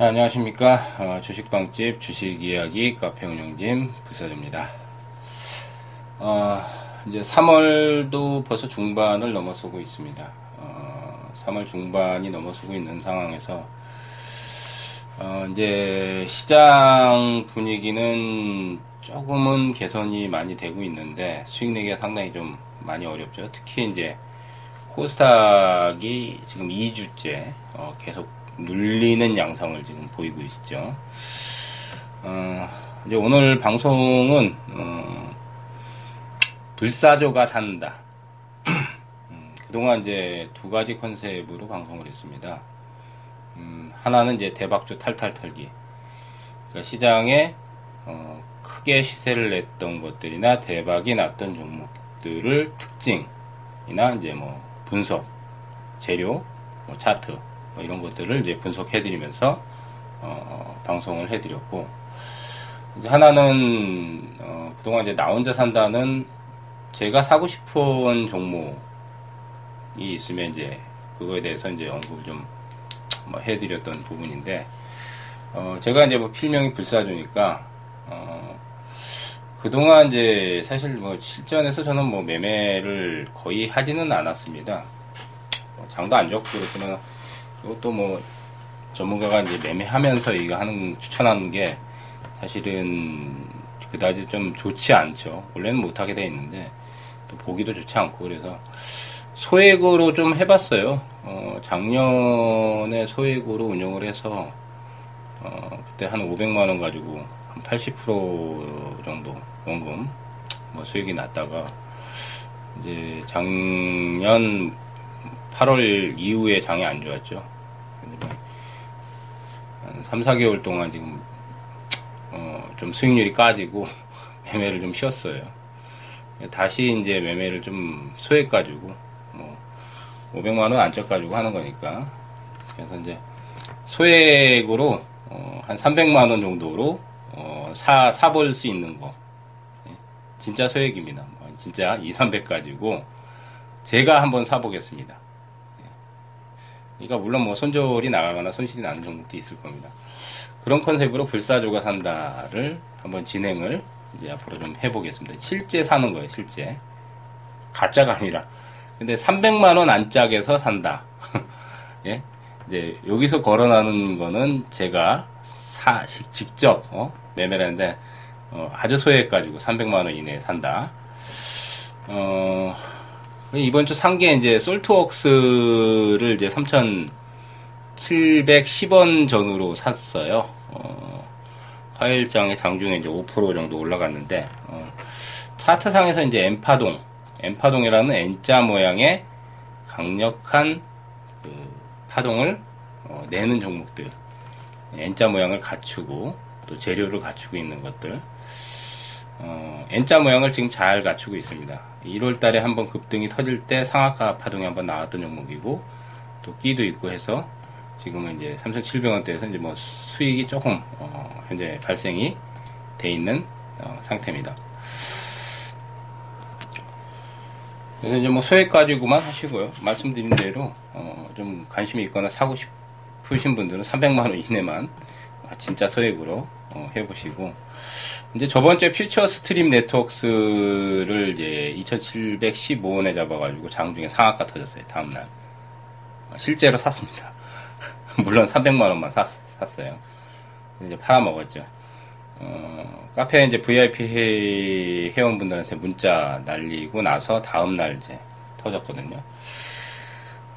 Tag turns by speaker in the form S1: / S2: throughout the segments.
S1: 네, 안녕하십니까. 어, 주식방집 주식이야기 카페 운영진 부사입니다. 어, 이제 3월도 벌써 중반을 넘어서고 있습니다. 어, 3월 중반이 넘어서고 있는 상황에서 어, 이제 시장 분위기는 조금은 개선이 많이 되고 있는데 수익 내기가 상당히 좀 많이 어렵죠. 특히 이제 코스닥이 지금 2주째 어, 계속 눌리는 양상을 지금 보이고 있죠. 어, 이제 오늘 방송은 어, 불사조가 산다. 음, 그동안 이제 두 가지 컨셉으로 방송을 했습니다. 음, 하나는 이제 대박조 탈탈 털기. 그러니까 시장에 어, 크게 시세를 냈던 것들이나 대박이 났던 종목들을 특징이나 이제 뭐 분석, 재료, 뭐 차트 뭐 이런 것들을 이제 분석해드리면서 어, 방송을 해드렸고 이제 하나는 어, 그동안 이제 나 혼자 산다는 제가 사고 싶은 종목이 있으면 이제 그거에 대해서 이제 언급을 좀 뭐 해드렸던 부분인데 어, 제가 이제 뭐 필명이 불사조니까 어, 그동안 이제 사실 뭐 실전에서 저는 뭐 매매를 거의 하지는 않았습니다. 뭐 장도 안 좋고 그렇지만 이것도 뭐 전문가가 이제 매매하면서 이거 하는 추천하는 게 사실은 그다지 좀 좋지 않죠. 원래는 못하게 돼 있는데 또 보기도 좋지 않고 그래서 소액으로 좀 해봤어요. 어, 작년에 소액으로 운영을 해서 어, 그때 한 500만 원 가지고 한 80% 정도 원금 뭐 수익이 났다가 이제 작년 8월 이후에 장이 안 좋았죠. 한 3, 4개월 동안 지금 어, 좀 수익률이 까지고 매매를 좀 쉬었어요. 다시 이제 매매를 좀 소액 가지고 뭐 500만 원 안쪽 가지고 하는 거니까 그래서 이제 소액으로 어, 한 300만 원 정도로 어, 사 사볼 수 있는 거 예, 진짜 소액입니다. 뭐 진짜 2, 300 가지고 제가 한번 사보겠습니다. 그러니까 물론 뭐 손절이 나가거나 손실이 나는 종목도 있을 겁니다. 그런 컨셉으로 불사조가 산다를 한번 진행을 이제 앞으로 좀 해보겠습니다. 실제 사는 거예요, 실제. 가짜가 아니라. 근데 300만원 안짝에서 산다. 예? 이제 여기서 걸어나는 거는 제가 사, 직접, 어? 매매를 하는데, 어, 아주 소액 가지고 300만원 이내에 산다. 어, 이번 주 산 게 이제 솔트웍스를 이제 3,710원 전후로 샀어요. 어, 화일장에 장중에 이제 5% 정도 올라갔는데, 어, 차트상에서 이제 엠파동, 엠파동이라는 N자 모양의 강력한 그 파동을 어, 내는 종목들, N자 모양을 갖추고 또 재료를 갖추고 있는 것들, 어, N자 모양을 지금 잘 갖추고 있습니다. 1월 달에 한번 급등이 터질 때 상하가 파동이 한번 나왔던 종목이고 또 끼도 있고 해서 지금은 이제 3,700원대에서 이제 뭐 수익이 조금 어, 현재 발생이 돼 있는 어, 상태입니다. 그래서 이제 뭐 소액 가지고만 하시고요. 말씀드린 대로 어, 좀 관심이 있거나 사고 싶으신 분들은 300만 원 이내만 진짜 소액으로 어, 해보시고 이제 저번 주에 퓨처 스트림 네트워크스를 이제 2,715원에 잡아가지고 장중에 상한가 터졌어요. 다음날 어, 실제로 샀습니다. 물론 300만 원만 샀, 샀어요. 이제 팔아먹었죠. 어, 카페에 이제 VIP 회원분들한테 문자 날리고 나서 다음날 이제 터졌거든요.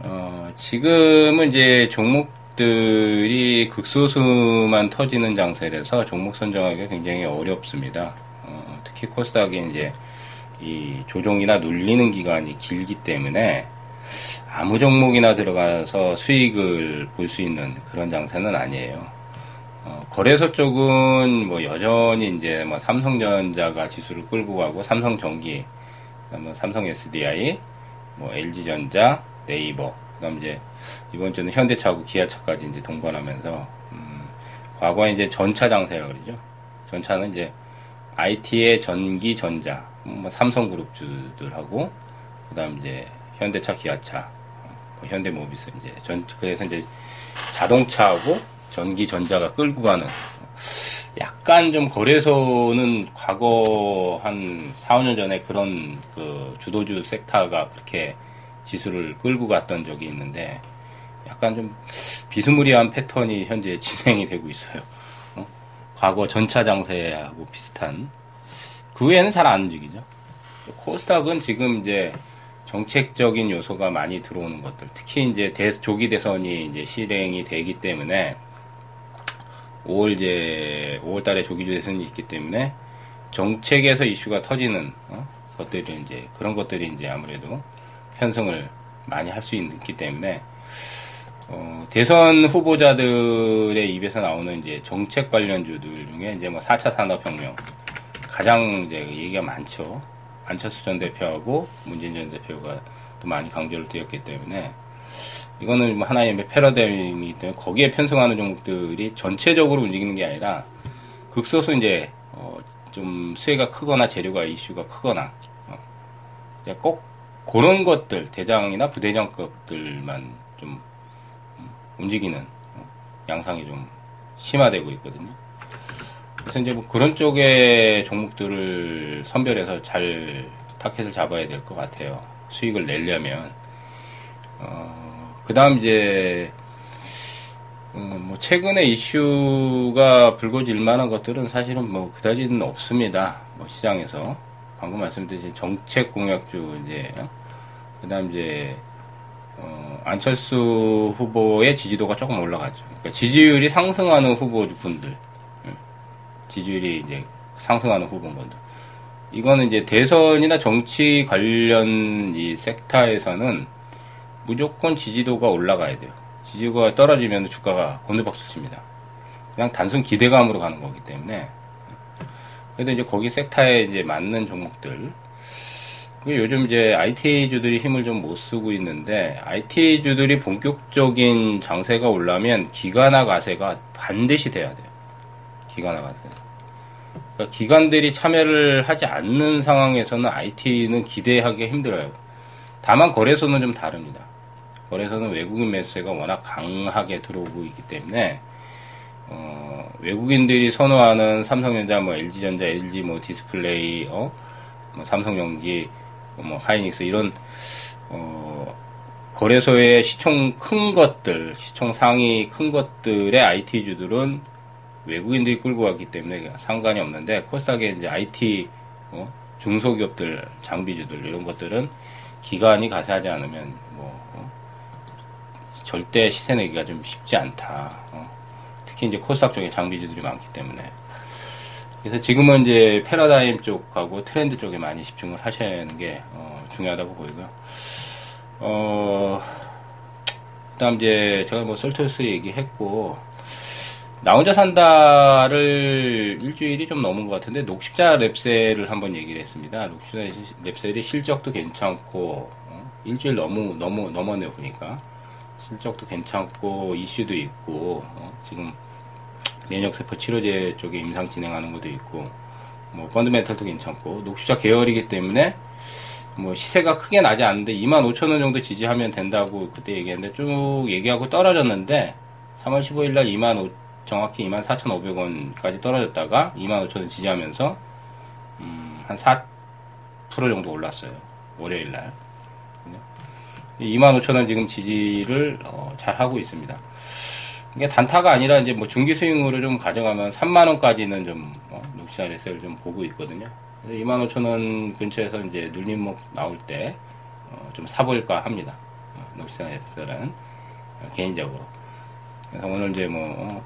S1: 어, 지금은 이제 종목 것들이 극소수만 터지는 장세라서 종목 선정하기가 굉장히 어렵습니다. 어, 특히 코스닥이 이제 이 조종이나 눌리는 기간이 길기 때문에 아무 종목이나 들어가서 수익을 볼 수 있는 그런 장세는 아니에요. 어, 거래소 쪽은 뭐 여전히 이제 뭐 삼성전자가 지수를 끌고 가고 삼성전기, 그다음에 삼성 SDI, 뭐 LG전자, 네이버, 그다음 이제 이번 주는 현대차하고 기아차까지 이제 동반하면서 음, 과거에 이제 전차 장세라 그러죠. 전차는 이제 IT의 전기 전자, 뭐 삼성그룹주들하고 그다음 이제 현대차, 기아차, 뭐 현대모비스 이제 전 그래서 이제 자동차하고 전기 전자가 끌고 가는 약간 좀 거래소는 과거 한 4, 5년 전에 그런 그 주도주 섹터가 그렇게 지수를 끌고 갔던 적이 있는데 약간 좀 비스무리한 패턴이 현재 진행이 되고 있어요. 어? 과거 전차 장세하고 비슷한 그 외에는 잘 안 움직이죠. 코스닥은 지금 이제 정책적인 요소가 많이 들어오는 것들, 특히 이제 대, 조기 대선이 이제 실행이 되기 때문에 5월 이제 5월 달에 조기 대선이 있기 때문에 정책에서 이슈가 터지는 어? 것들이 이제 그런 것들이 이제 아무래도 편성을 많이 할 수 있기 때문에 어, 대선 후보자들의 입에서 나오는 이제 정책 관련주들 중에 이제 뭐 4차 산업혁명 가장 이제 얘기가 많죠. 안철수 전 대표하고 문재인 전 대표가 또 많이 강조를 드렸기 때문에 이거는 뭐 하나의 패러다임이기 때문에 거기에 편성하는 종목들이 전체적으로 움직이는 게 아니라 극소수 이제 어, 좀 수혜가 크거나 재료가 이슈가 크거나 어, 꼭 그런 것들 대장이나 부대장 것들만 좀 음, 움직이는 어, 양상이 좀 심화되고 있거든요. 그래서 이제 뭐 그런 쪽의 종목들을 선별해서 잘 타켓을 잡아야 될 것 같아요. 수익을 내려면. 어, 그 다음 이제, 음, 뭐 최근에 이슈가 불거질 만한 것들은 사실은 뭐 그다지는 없습니다. 뭐 시장에서. 방금 말씀드린 정책 공약주 이제, 어? 그 다음 이제, 어, 안철수 후보의 지지도가 조금 올라가죠. 그러니까 지지율이 상승하는 후보분들. 지지율이 이제 상승하는 건데. 이거는 이제 대선이나 정치 관련 이 섹터에서는 무조건 지지도가 올라가야 돼요. 지지도가 떨어지면 주가가 곤두박질 칩니다. 그냥 단순 기대감으로 가는 거기 때문에. 그래도 이제 거기 섹터에 이제 맞는 종목들. 요즘 이제 IT주들이 힘을 좀 못 쓰고 있는데, IT주들이 본격적인 장세가 올라면 기관화 가세가 반드시 돼야 돼요. 기관화 가세. 그러니까 기관들이 참여를 하지 않는 상황에서는 IT는 기대하기 힘들어요. 다만 거래소는 좀 다릅니다. 거래소는 외국인 매수세가 워낙 강하게 들어오고 있기 때문에 어, 외국인들이 선호하는 삼성전자, 뭐 LG전자, LG 뭐 디스플레이, 어, 뭐 삼성전기, 뭐 하이닉스 이런 어, 거래소의 시총 큰 것들, 시총 상위 큰 것들의 IT주들은 외국인들이 끌고 왔기 때문에 상관이 없는데 코스닥에 이제 IT 어, 중소기업들 장비주들 이런 것들은 기관이 가세하지 않으면 뭐 어, 절대 시세 내기가 좀 쉽지 않다. 어. 특히 이제 코스닥 쪽에 장비주들이 많기 때문에 그래서 지금은 이제 패러다임 쪽하고 트렌드 쪽에 많이 집중을 하셔야 하는 게 어, 중요하다고 보이고요. 어, 그다음 이제 제가 뭐 솔토스 얘기했고 나 혼자 산다를 일주일이 좀 넘은 것 같은데 녹십자 랩셀을 한번 얘기를 했습니다. 녹십자 랩셀이 실적도 괜찮고 어? 일주일 너무 너무 넘었네요 보니까 실적도 괜찮고 이슈도 있고 어? 지금 면역세포 치료제 쪽에 임상 진행하는 것도 있고 뭐 펀드멘탈도 괜찮고 녹십자 계열이기 때문에 뭐 시세가 크게 나지 않는데 25,000원 정도 지지하면 된다고 그때 얘기했는데 쭉 얘기하고 떨어졌는데 3월 15일 날25,000 정확히 24,500원까지 떨어졌다가 25,000원 지지하면서 음, 한 4% 정도 올랐어요. 월요일 날. 25,000원 지금 지지를 어, 잘 하고 있습니다. 이게 단타가 아니라 이제 뭐 중기 스윙으로 좀 가져가면 3만 원까지는 좀 어, 녹시알에서 좀 보고 있거든요. 그래서 25,000원 근처에서 이제 눌림목 나올 때좀 어, 사볼까 합니다. 어, 녹시알에서는 어, 개인적으로. 그래서 오늘 이제 뭐 어,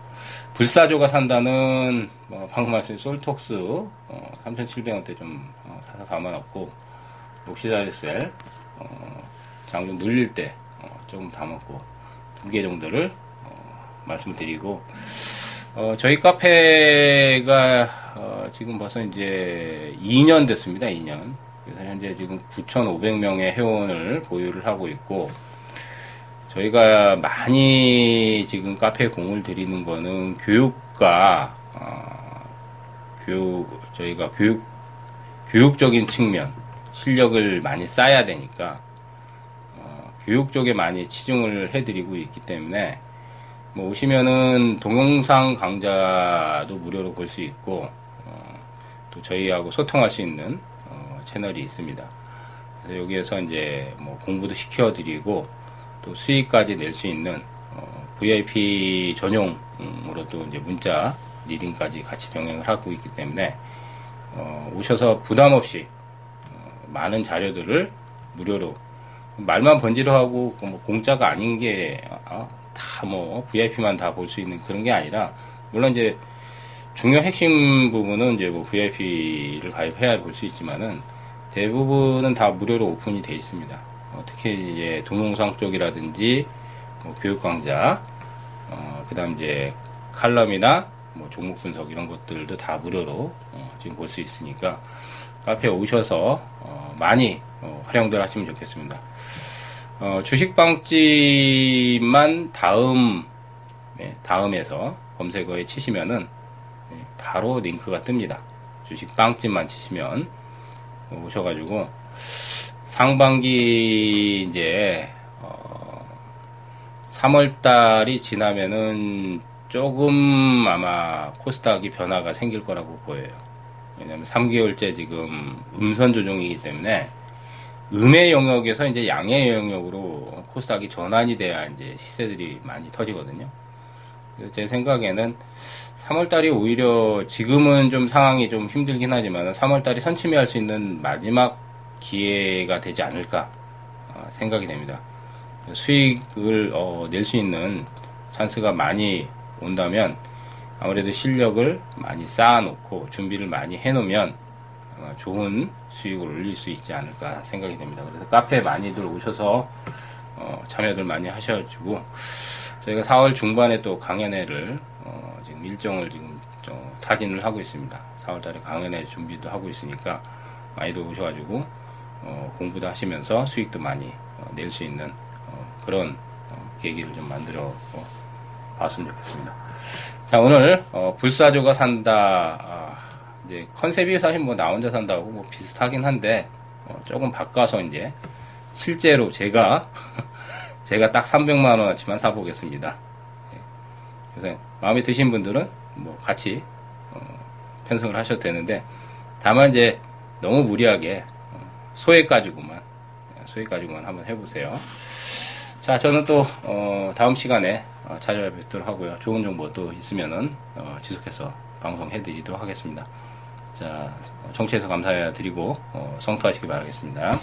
S1: 불사조가 산다는 뭐 방금 말씀드린 솔톡스 어, 3,700원대 좀 어, 사서 담아놨고 녹시다리셀 어, 장좀 늘릴 때 어, 조금 담았고 두 개 정도를 어, 말씀을 드리고 어, 저희 카페가 어, 지금 벌써 이제 2년 됐습니다. 2년. 그래서 현재 지금 9,500명의 회원을 보유를 하고 있고 저희가 많이 지금 카페에 공을 들이는 거는 교육과 어, 교육 저희가 교육 교육적인 측면 실력을 많이 쌓아야 되니까 어, 교육 쪽에 많이 치중을 해드리고 있기 때문에 뭐 오시면은 동영상 강좌도 무료로 볼 수 있고 어, 또 저희하고 소통할 수 있는 어, 채널이 있습니다. 그래서 여기에서 이제 뭐 공부도 시켜드리고 또 수익까지 낼 수 있는 어, VIP 전용으로도 이제 문자 리딩까지 같이 병행을 하고 있기 때문에 어, 오셔서 부담 없이 어, 많은 자료들을 무료로 말만 번지르하고 뭐 공짜가 아닌 게 다 뭐 VIP만 다 볼 수 있는 그런 게 아니라 물론 이제 중요 핵심 부분은 이제 뭐 VIP를 가입해야 볼 수 있지만은 대부분은 다 무료로 오픈이 돼 있습니다. 어, 특히 이제 동영상 쪽이라든지 뭐 교육 강좌, 어, 그다음 이제 칼럼이나 뭐 종목 분석 이런 것들도 다 무료로 어, 지금 볼 수 있으니까 카페에 오셔서 어, 많이 어, 활용들 하시면 좋겠습니다. 어, 주식방집만 다음 네, 다음에서 검색어에 치시면은 네, 바로 링크가 뜹니다. 주식빵집만 치시면 오셔가지고 상반기 이제 어, 3월달이 지나면은 조금 아마 코스닥이 변화가 생길 거라고 보여요. 왜냐면 3개월째 지금 음선 조정이기 때문에 음의 영역에서 이제 양의 영역으로 코스닥이 전환이 돼야 이제 시세들이 많이 터지거든요. 제 생각에는 3월달이 오히려 지금은 좀 상황이 좀 힘들긴 하지만 3월달이 선침해할 수 있는 마지막 기회가 되지 않을까 어, 생각이 됩니다. 수익을 어, 낼 수 있는 찬스가 많이 온다면 아무래도 실력을 많이 쌓아놓고 준비를 많이 해놓으면 좋은 수익을 올릴 수 있지 않을까 생각이 됩니다. 그래서 카페 많이들 오셔서 어, 참여들 많이 하셔가지고 저희가 4월 중반에 또 강연회를 어, 지금 일정을 지금 타진을 하고 있습니다. 4월달에 강연회 준비도 하고 있으니까 많이들 오셔가지고 어, 공부도 하시면서 수익도 많이 어, 낼수 있는 어, 그런 어, 계기를 좀 만들어 봤으면 좋겠습니다. 자 오늘 불사조가 산다 아, 이제 컨셉이 사실 뭐 나 혼자 산다고 뭐 비슷하긴 한데 조금 바꿔서 이제 실제로 제가 제가 딱 300만 원어치만 사보겠습니다. 예. 그래서 마음에 드신 분들은 뭐 같이 어, 편성을 하셔도 되는데 다만 이제 너무 무리하게 어, 소액 가지고만 예, 소액 가지고만 한번 해보세요. 자 저는 또 어, 다음 시간에 어, 찾아뵙도록 하고요. 좋은 정보 도 있으면은 어, 지속해서 방송해드리도록 하겠습니다. 자 청취해서 감사드리고 어, 성투하시기 바라겠습니다.